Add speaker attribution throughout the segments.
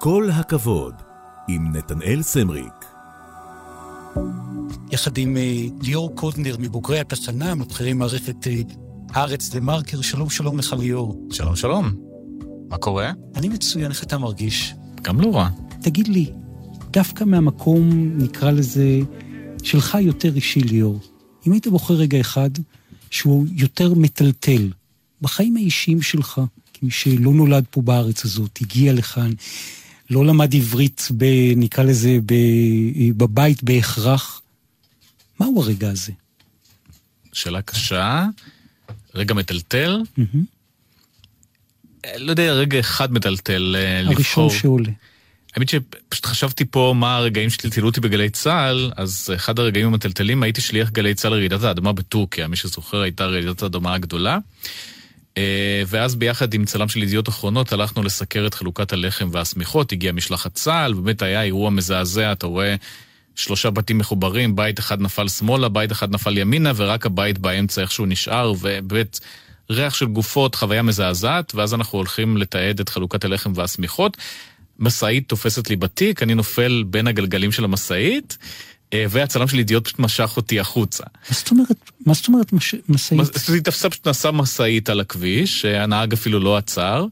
Speaker 1: כל הכבוד, עם נתנאל סמריק.
Speaker 2: יחד עם אה, ליאור קודנר מבוגרי התחנה, מתחילים מערכת אה, הארץ דה מרקר. שלום, שלום לך ליאור.
Speaker 3: שלום, שלום. מה קורה?
Speaker 2: אני מצוין, איך אתה מרגיש?
Speaker 3: גם לא רע.
Speaker 2: תגיד לי, דווקא מהמקום, נקרא לזה, שלך יותר אישי, ליאור, אם היית בוחר רגע אחד שהוא יותר מטלטל בחיים האישיים שלך, כמי שלא נולד פה בארץ הזאת, הגיע לכאן, לא למד עברית, ב, נקרא לזה, ב, בבית בהכרח, מהו הרגע הזה?
Speaker 3: שאלה קשה, רגע מטלטל.
Speaker 2: Mm-hmm.
Speaker 3: לא יודע, רגע אחד מטלטל
Speaker 2: אה, לבחור. הראשון שעולה.
Speaker 3: האמת שפשוט חשבתי פה מה הרגעים שטלטלו אותי בגלי צה"ל, אז אחד הרגעים המטלטלים, הייתי שליח גלי צה"ל לרעידת האדמה בטורקיה, מי שזוכר הייתה רעידת האדמה הגדולה. אה, ואז ביחד עם צלם של ידיעות אחרונות הלכנו לסקר את חלוקת הלחם והשמיכות, הגיע משלחת צה"ל, באמת היה אירוע מזעזע, אתה רואה שלושה בתים מחוברים, בית אחד נפל שמאלה, בית אחד נפל ימינה, ורק הבית באמצע איכשהו נשאר, ובאמת ריח של גופות, חוויה מזעזעת, ואז אנחנו הולכים לתעד את חלוקת הלחם והשמיכות. משאית תופסת לי בתיק, אני נופל בין הגלגלים של המשאית, והצלם של ידיעות פשוט משך אותי החוצה.
Speaker 2: מה זאת אומרת, מה זאת אומרת משאית?
Speaker 3: היא תפסה פשוט נסע משאית על הכביש, הנהג אפילו לא עצר.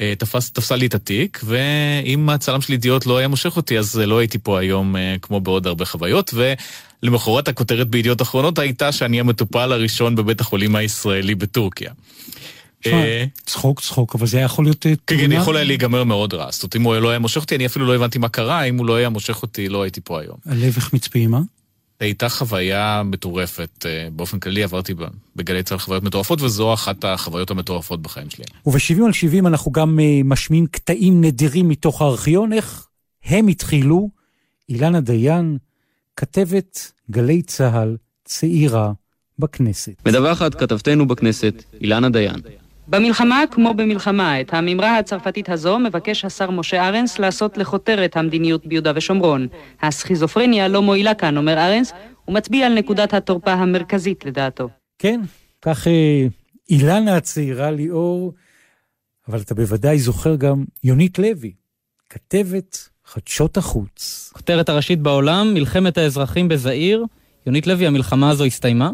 Speaker 3: אה, תפס, תפסה לי את התיק, ואם הצלם של ידיעות לא היה מושך אותי, אז לא הייתי פה היום אה, כמו בעוד הרבה חוויות, ולמחרת הכותרת בידיעות אחרונות הייתה שאני המטופל הראשון בבית החולים הישראלי בטורקיה.
Speaker 2: אה, צחוק, צחוק, אבל זה היה יכול להיות תאונה.
Speaker 3: כן, כן, יכול היה להיגמר מאוד רע. זאת אומרת, אם הוא לא היה מושך אותי, אני אפילו לא הבנתי מה קרה, אם הוא לא היה מושך אותי, לא הייתי פה היום.
Speaker 2: הלב החמיץ פעימה?
Speaker 3: הייתה חוויה מטורפת. אה, באופן כללי עברתי בגלי צה"ל חוויות מטורפות, וזו אחת החוויות המטורפות בחיים שלי.
Speaker 2: וב-70 על 70 אנחנו גם אה, משמיעים קטעים נדירים מתוך הארכיון, איך הם התחילו. אילנה דיין, כתבת גלי צה"ל, צעירה בכנסת.
Speaker 4: מדווחת כתבתנו בכנסת, אילנה דיין.
Speaker 5: במלחמה כמו במלחמה, את האמירה הצרפתית הזו מבקש השר משה ארנס לעשות לכותרת המדיניות ביהודה ושומרון. הסכיזופרניה לא מועילה כאן, אומר ארנס, ומצביע על נקודת התורפה המרכזית לדעתו.
Speaker 2: כן, כך אה, אילנה הצעירה ליאור, אבל אתה בוודאי זוכר גם יונית לוי, כתבת חדשות החוץ.
Speaker 4: כותרת הראשית בעולם, מלחמת האזרחים בזעיר. יונית לוי, המלחמה הזו הסתיימה?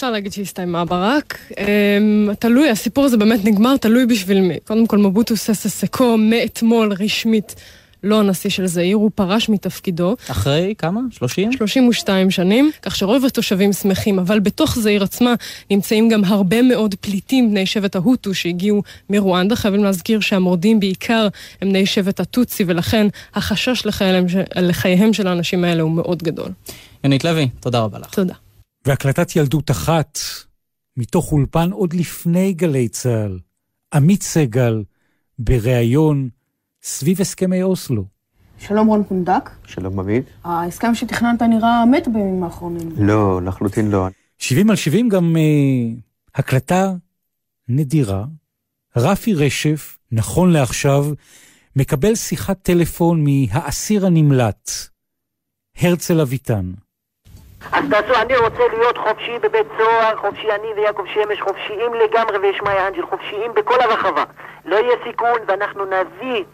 Speaker 6: אפשר להגיד שהסתיימה ברק. Um, תלוי, הסיפור הזה באמת נגמר, תלוי בשביל מי. קודם כל, מבוטו ססה סקו מאתמול רשמית לא הנשיא של זעיר, הוא פרש מתפקידו.
Speaker 4: אחרי כמה? 30?
Speaker 6: 32 שנים, כך שרוב התושבים שמחים, אבל בתוך זעיר עצמה נמצאים גם הרבה מאוד פליטים בני שבט ההוטו שהגיעו מרואנדה. חייבים להזכיר שהמורדים בעיקר הם בני שבט הטוצי, ולכן החשש לחייהם, לחייהם של האנשים האלה הוא מאוד גדול.
Speaker 4: יונית לוי, תודה רבה לך.
Speaker 6: תודה.
Speaker 2: והקלטת ילדות אחת, מתוך אולפן עוד לפני גלי צה"ל, עמית סגל, בריאיון סביב הסכמי אוסלו.
Speaker 7: שלום רון פונדק.
Speaker 8: שלום עמית.
Speaker 7: ההסכם שתכננת נראה מת בימים האחרונים.
Speaker 8: לא, לחלוטין לא.
Speaker 2: 70 על 70 גם uh, הקלטה נדירה. רפי רשף, נכון לעכשיו, מקבל שיחת טלפון מהאסיר הנמלט, הרצל אביטן.
Speaker 9: אז תעשו, אני רוצה להיות חופשי בבית סוהר, חופשי אני ויעקב שמש, חופשיים לגמרי וישמעיה אנג'ל, חופשיים בכל הרחבה. לא יהיה סיכון ואנחנו נביא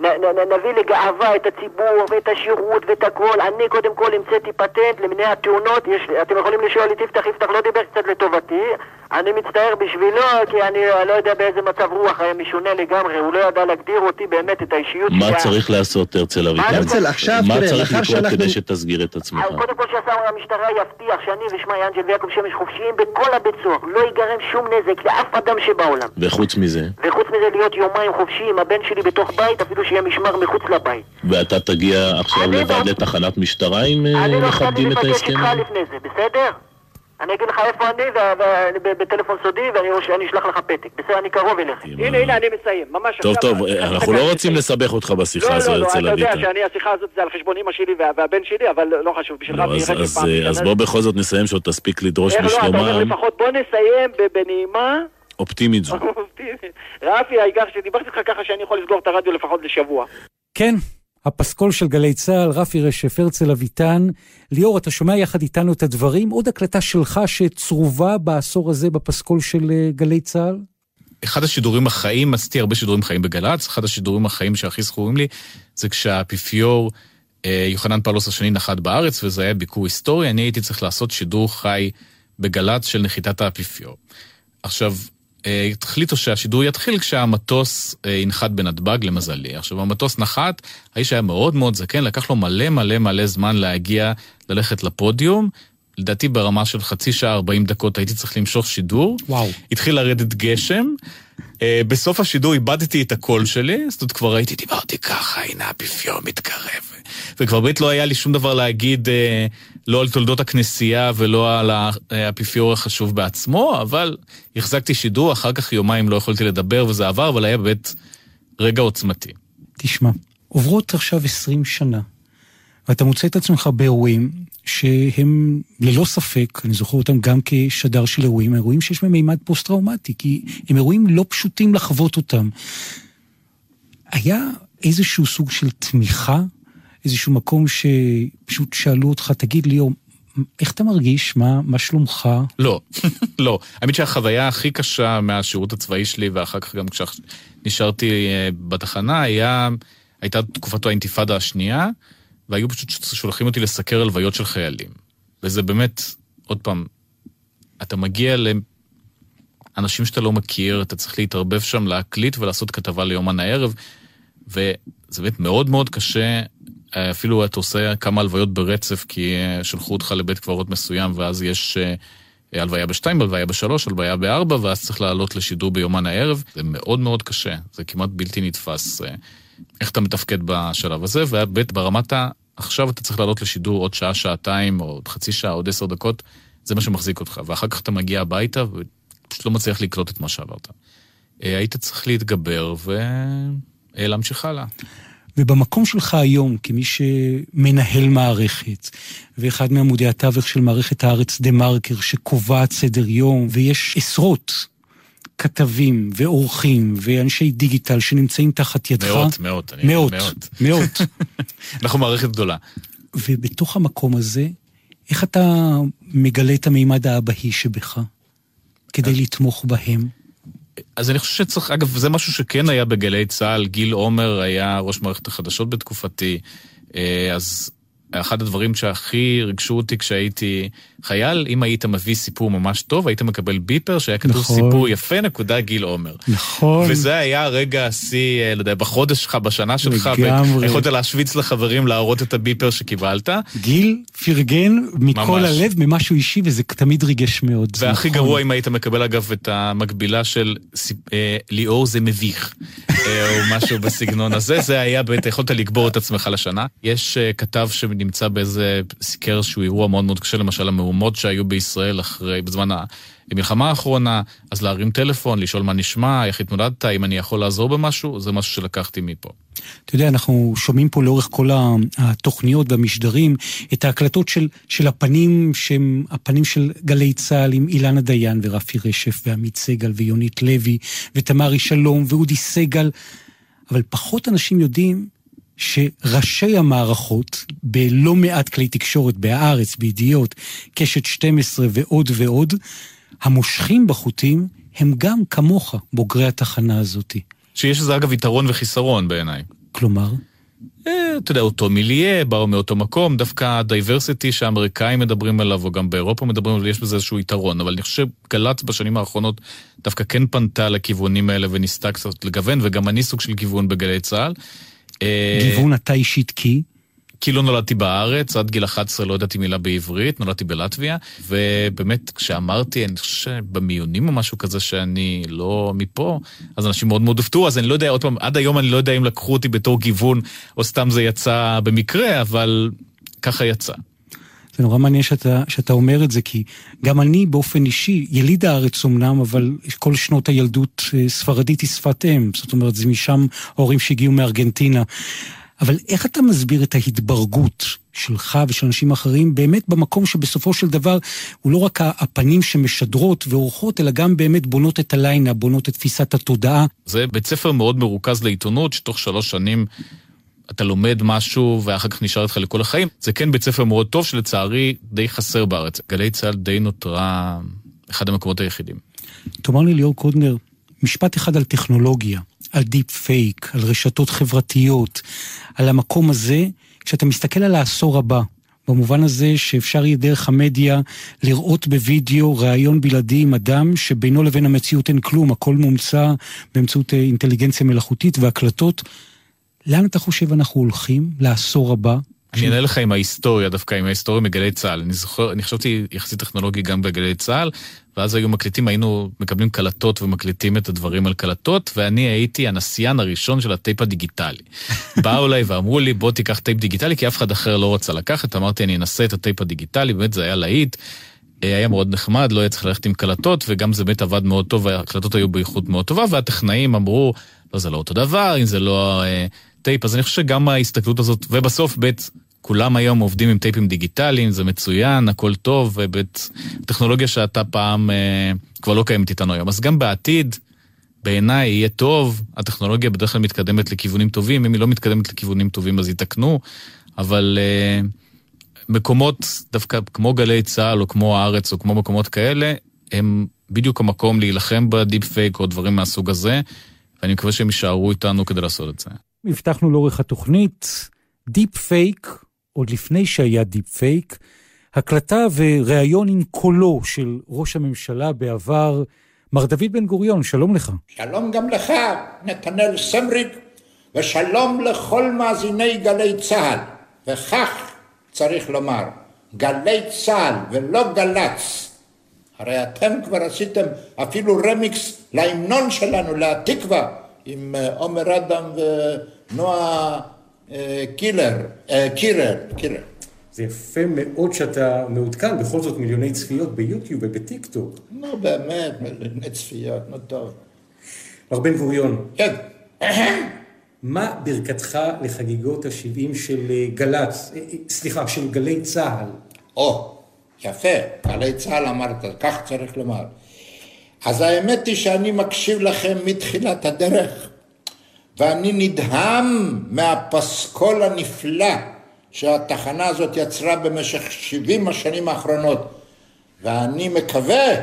Speaker 9: נ, נ, נביא לגאווה את הציבור ואת השירות ואת הכל. אני קודם כל המצאתי פטנט למניע התאונות. יש, אתם יכולים לשאול את יפתח, יפתח לא דיבר קצת לטובתי. אני מצטער בשבילו, כי אני לא יודע באיזה מצב רוח היה משונה לגמרי. הוא לא ידע להגדיר אותי באמת את האישיות
Speaker 10: מה צריך לעשות, הרצל אביטן?
Speaker 8: הרצל, עכשיו,
Speaker 10: מה צריך לקרות כדי שתסגיר את עצמך?
Speaker 9: קודם כל שהשר המשטרה יבטיח שאני ושמעי אנג'ל ויעקב שמש חופשיים בכל הבית סוהר. לא ייגרם שום נזק לאף אדם שבעולם.
Speaker 10: וחוץ מזה?
Speaker 9: וחוץ מזה להיות יומיים חופשיים, הבן שלי בתוך בית, אפילו שיהיה משמר מחוץ לבית.
Speaker 10: ואתה תגיע עכשיו לבד לא- לתחנת משטרה אם
Speaker 9: לא
Speaker 10: מכבדים את ההסכם?
Speaker 9: אני לא חייב לפני זה, בסדר? אני אגיד לך איפה אני, בטלפון סודי, ואני אשלח לך פתק. בסדר, אני קרוב אליך. הנה, הנה, אני מסיים. ממש
Speaker 10: טוב, טוב, אנחנו לא רוצים לסבך אותך בשיחה הזו
Speaker 9: אצל
Speaker 10: אביטן. לא,
Speaker 9: לא, לא, אתה יודע שאני, השיחה הזאת זה על חשבון אמא שלי והבן שלי, אבל לא חשוב, בשבילך
Speaker 10: אז בוא בכל זאת נסיים שעוד תספיק לדרוש בשלומם. איך לא, אתה אומר
Speaker 9: לפחות בוא נסיים בנעימה.
Speaker 10: אופטימית זו.
Speaker 9: רפי, העיקר שדיברתי איתך ככה שאני יכול לסגור את הרדיו לפחות לשבוע.
Speaker 2: כן, הפסקול של גלי צה"ל, רפי רשף, הרצל אביטן. ליאור, אתה שומע יחד איתנו את הדברים? עוד הקלטה שלך שצרובה בעשור הזה בפסקול של אה, גלי צה"ל?
Speaker 3: אחד השידורים החיים, עשיתי הרבה שידורים חיים בגל"צ, אחד השידורים החיים שהכי זכורים לי, זה כשהאפיפיור אה, יוחנן פאולוס השני נחת בארץ, וזה היה ביקור היסטורי, אני הייתי צריך לעשות שידור חי בגל"צ של נחיתת האפיפיור. עכשיו, החליטו שהשידור יתחיל כשהמטוס אה, ינחת בנתב"ג, למזלי. עכשיו, המטוס נחת, האיש היה מאוד מאוד זקן, לקח לו מלא מלא מלא זמן להגיע, ללכת לפודיום. לדעתי ברמה של חצי שעה, 40 דקות הייתי צריך למשוך שידור.
Speaker 2: וואו.
Speaker 3: התחיל לרדת גשם. אה, בסוף השידור איבדתי את הקול שלי, זאת אומרת כבר הייתי, דיברתי ככה, הנה האפיפיור מתקרב. וכבר באמת לא היה לי שום דבר להגיד, אה, לא על תולדות הכנסייה ולא על האפיפיור החשוב בעצמו, אבל החזקתי שידור, אחר כך יומיים לא יכולתי לדבר וזה עבר, אבל היה באמת רגע עוצמתי.
Speaker 2: תשמע, עוברות עכשיו 20 שנה, ואתה מוצא את עצמך באירועים שהם ללא ספק, אני זוכר אותם גם כשדר של אירועים, אירועים שיש בהם מימד פוסט-טראומטי, כי הם אירועים לא פשוטים לחוות אותם. היה איזשהו סוג של תמיכה, איזשהו מקום שפשוט שאלו אותך, תגיד ליאור, איך אתה מרגיש? מה, מה שלומך?
Speaker 3: לא, לא. האמת שהחוויה הכי קשה מהשירות הצבאי שלי, ואחר כך גם כשנשארתי אה, בתחנה, היה, הייתה תקופת האינתיפאדה השנייה, והיו פשוט שולחים אותי לסקר הלוויות של חיילים. וזה באמת, עוד פעם, אתה מגיע לאנשים שאתה לא מכיר, אתה צריך להתערבב שם, להקליט ולעשות כתבה ליומן הערב, וזה באמת מאוד מאוד קשה. אפילו אתה עושה כמה הלוויות ברצף, כי אה, שלחו אותך לבית קברות מסוים, ואז יש אה, הלוויה בשתיים, הלוויה בשלוש, הלוויה בארבע, ואז צריך לעלות לשידור ביומן הערב. זה מאוד מאוד קשה, זה כמעט בלתי נתפס אה, איך אתה מתפקד בשלב הזה, וב' ברמת. עכשיו אתה צריך לעלות לשידור עוד שעה, שעתיים, או עוד חצי שעה, עוד עשר דקות, זה מה שמחזיק אותך. ואחר כך אתה מגיע הביתה ופשוט לא מצליח לקלוט את מה שעברת. היית צריך להתגבר ולהמשיך הלאה.
Speaker 2: ובמקום שלך היום, כמי שמנהל מערכת, ואחד מעמודי התווך של מערכת הארץ דה מרקר, שקובעת סדר יום, ויש עשרות כתבים ועורכים ואנשי דיגיטל שנמצאים תחת ידך.
Speaker 3: מאות, מאות.
Speaker 2: מאות. מאות.
Speaker 3: אנחנו מערכת גדולה.
Speaker 2: ובתוך המקום הזה, איך אתה מגלה את המימד האבהי שבך, כדי לתמוך בהם?
Speaker 3: אז אני חושב שצריך, אגב, זה משהו שכן היה בגלי צה"ל, גיל עומר היה ראש מערכת החדשות בתקופתי, אה, אז אחד הדברים שהכי ריגשו אותי כשהייתי חייל, אם היית מביא סיפור ממש טוב, היית מקבל ביפר שהיה כתוב נכון. סיפור יפה, נקודה גיל עומר.
Speaker 2: נכון.
Speaker 3: וזה היה רגע השיא, אה, לא יודע, בחודש שלך, בשנה שלך,
Speaker 2: לגמרי.
Speaker 3: ויכולת להשוויץ לחברים, להראות את הביפר שקיבלת.
Speaker 2: גיל פרגן מכל ממש. הלב, ממשהו אישי, וזה תמיד ריגש מאוד.
Speaker 3: והכי נכון. גרוע אם היית מקבל אגב את המקבילה של אה, ליאור זה מביך, אה, או משהו בסגנון הזה, זה היה יכולת לגבור את עצמך לשנה. יש אה, כתב שנמצא באיזה, סיקר איזשהו אירוע מאוד מאוד קשה, למשל המהומות שהיו בישראל אחרי, בזמן המלחמה האחרונה, אז להרים טלפון, לשאול מה נשמע, איך התמודדת, אם אני יכול לעזור במשהו, זה משהו שלקחתי מפה.
Speaker 2: אתה יודע, אנחנו שומעים פה לאורך כל התוכניות והמשדרים את ההקלטות של, של הפנים שהם הפנים של גלי צה"ל עם אילנה דיין ורפי רשף ועמית סגל ויונית לוי ותמרי שלום ואודי סגל, אבל פחות אנשים יודעים שראשי המערכות בלא מעט כלי תקשורת, בהארץ, בידיעות, קשת 12 ועוד ועוד, המושכים בחוטים הם גם כמוך, בוגרי התחנה הזאת.
Speaker 3: שיש לזה אגב יתרון וחיסרון בעיניי.
Speaker 2: כלומר?
Speaker 3: אה, אתה יודע, אותו מילייה, באו מאותו מקום, דווקא ה diversity שהאמריקאים מדברים עליו, או גם באירופה מדברים עליו, יש בזה איזשהו יתרון, אבל אני חושב שגל"צ בשנים האחרונות דווקא כן פנתה לכיוונים האלה וניסתה קצת לגוון, וגם אני סוג של גיוון בגלי צה"ל.
Speaker 2: אה, גיוון אתה אישית כי?
Speaker 3: כי לא נולדתי בארץ, עד גיל 11 לא ידעתי מילה בעברית, נולדתי בלטביה, ובאמת כשאמרתי, אני חושב שבמיונים או משהו כזה שאני לא מפה, אז אנשים מאוד מאוד הופתעו, אז אני לא יודע, עוד פעם, עד היום אני לא יודע אם לקחו אותי בתור גיוון, או סתם זה יצא במקרה, אבל ככה יצא.
Speaker 2: זה נורא מעניין שאתה, שאתה אומר את זה, כי גם אני באופן אישי, יליד הארץ אמנם, אבל כל שנות הילדות אה, ספרדית היא שפת אם. זאת אומרת, זה משם ההורים שהגיעו מארגנטינה. אבל איך אתה מסביר את ההתברגות שלך ושל אנשים אחרים, באמת במקום שבסופו של דבר הוא לא רק הפנים שמשדרות ועורכות, אלא גם באמת בונות את הליינה, בונות את תפיסת התודעה.
Speaker 3: זה בית ספר מאוד מרוכז לעיתונות, שתוך שלוש שנים אתה לומד משהו ואחר כך נשאר איתך לכל החיים. זה כן בית ספר מאוד טוב שלצערי די חסר בארץ. גלי צה"ל די נותרה אחד המקומות היחידים.
Speaker 2: תאמר לי ליאור קודנר, משפט אחד על טכנולוגיה, על deep fake, על רשתות חברתיות, על המקום הזה, כשאתה מסתכל על העשור הבא, במובן הזה שאפשר יהיה דרך המדיה לראות בווידאו ראיון בלעדי עם אדם שבינו לבין המציאות אין כלום, הכל מומצא באמצעות אינטליגנציה מלאכותית והקלטות. לאן אתה חושב אנחנו הולכים לעשור הבא?
Speaker 3: אני אענה לך עם ההיסטוריה, דווקא עם ההיסטוריה מגלי צה"ל. אני זוכר, אני חשבתי יחסית טכנולוגי גם בגלי צה"ל, ואז היו מקליטים, היינו מקבלים קלטות ומקליטים את הדברים על קלטות, ואני הייתי הנסיין הראשון של הטייפ הדיגיטלי. באו אליי ואמרו לי, בוא תיקח טייפ דיגיטלי, כי אף אחד אחר לא רצה לקחת, אמרתי, אני אנסה את הטייפ הדיגיטלי, באמת זה היה להיט. אה, היה מאוד נחמד, לא היה צריך ללכת עם קלטות, וגם זה באמת עבד מאוד טוב, והקלטות היו באיכות מאוד טובה, והטכנאים אמרו, לא, זה לא אותו דבר, אם זה לא אה, טייפ, אז אני חושב שגם ההסתכלות הזאת, ובסוף בית כולם היום עובדים עם טייפים דיגיטליים, זה מצוין, הכל טוב, ובטכנולוגיה שאתה פעם אה, כבר לא קיימת איתנו היום. אז גם בעתיד, בעיניי יהיה טוב, הטכנולוגיה בדרך כלל מתקדמת לכיוונים טובים, אם היא לא מתקדמת לכיוונים טובים אז יתקנו, אבל אה, מקומות דווקא כמו גלי צה"ל או כמו הארץ או כמו מקומות כאלה, הם בדיוק המקום להילחם ב deep fake או דברים מהסוג הזה, ואני מקווה שהם יישארו איתנו כדי לעשות את זה.
Speaker 2: הבטחנו לאורך התוכנית, deep fake עוד לפני שהיה deep fake, הקלטה וריאיון עם קולו של ראש הממשלה בעבר, מר דוד בן גוריון, שלום לך.
Speaker 8: שלום גם לך, נתנאל סמריק, ושלום לכל מאזיני גלי צה"ל. וכך צריך לומר, גלי צה"ל ולא גל"צ. הרי אתם כבר עשיתם אפילו רמיקס להמנון שלנו, להתקווה, עם אה, עומר אדם ונועה קילר, קירל, קירל.
Speaker 2: זה יפה מאוד שאתה מעודכן, בכל זאת מיליוני צפיות ביוטיוב ובטיק טוק.
Speaker 8: נו באמת, מיליוני צפיות, נו טוב.
Speaker 2: מר בן גוריון.
Speaker 8: כן.
Speaker 2: מה ברכתך לחגיגות ה-70 של אה, גל"צ, אה, אה, סליחה, של גלי צה"ל?
Speaker 8: או, יפה, גלי צה"ל אמרת, כך צריך לומר. אז האמת היא שאני מקשיב לכם מתחילת הדרך. ואני נדהם מהפסקול הנפלא שהתחנה הזאת יצרה במשך 70 השנים האחרונות. ואני מקווה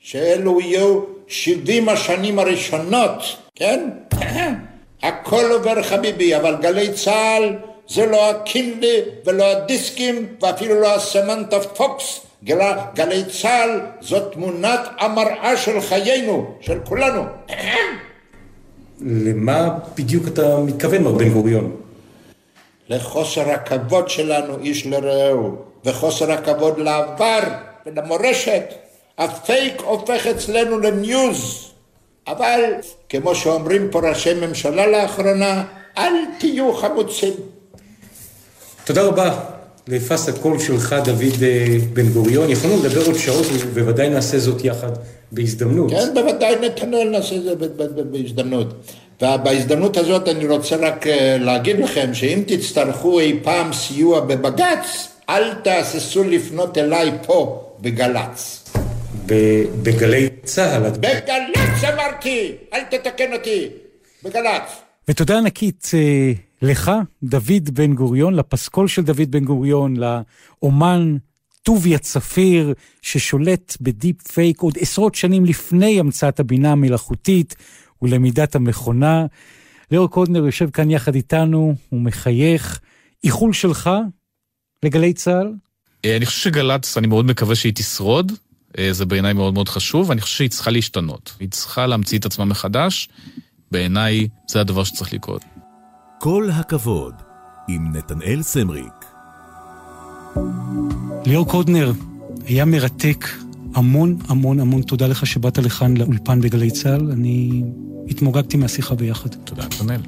Speaker 8: שאלו יהיו 70 השנים הראשונות, כן? הכל עובר חביבי, אבל גלי צה"ל זה לא הקינלי ולא הדיסקים ואפילו לא הסמנטה פוקס. גל... גלי צה"ל זאת תמונת המראה של חיינו, של כולנו.
Speaker 2: למה בדיוק אתה מתכוון, מר בן גוריון?
Speaker 8: לחוסר הכבוד שלנו איש לרעהו, וחוסר הכבוד לעבר ולמורשת. הפייק הופך אצלנו לניוז. אבל, כמו שאומרים פה ראשי ממשלה לאחרונה, אל תהיו חמוצים.
Speaker 2: תודה רבה לפס הקול שלך, דוד אה, בן גוריון. יכולנו לדבר עוד שעות, ובוודאי נעשה זאת יחד בהזדמנות.
Speaker 8: כן, בוודאי נתנאל נעשה את זה בהזדמנות. ובהזדמנות הזאת אני רוצה רק אה, להגיד לכם שאם תצטרכו אי פעם סיוע בבג"ץ, אל תהססו לפנות אליי פה בגל"צ.
Speaker 2: בגלי צה"ל.
Speaker 8: בגל"צ אמרתי, אל תתקן אותי, בגל"צ.
Speaker 2: ותודה ענקית אה, לך, דוד בן גוריון, לפסקול של דוד בן גוריון, לאומן טוביה צפיר, ששולט בדיפ פייק עוד עשרות שנים לפני המצאת הבינה המלאכותית ולמידת המכונה. ליאור קודנר יושב כאן יחד איתנו, הוא מחייך. איחול שלך לגלי צה"ל?
Speaker 3: אה, אני חושב שגל"צ, אני מאוד מקווה שהיא תשרוד. אה, זה בעיניי מאוד מאוד חשוב, ואני חושב שהיא צריכה להשתנות. היא צריכה להמציא את עצמה מחדש. בעיניי זה הדבר שצריך לקרות.
Speaker 1: כל הכבוד, עם נתנאל סמריק.
Speaker 2: ליאור קודנר, היה מרתק. המון המון המון תודה לך שבאת לכאן לאולפן בגלי צה"ל. אני התמוגגתי מהשיחה ביחד.
Speaker 3: תודה, נתנאל.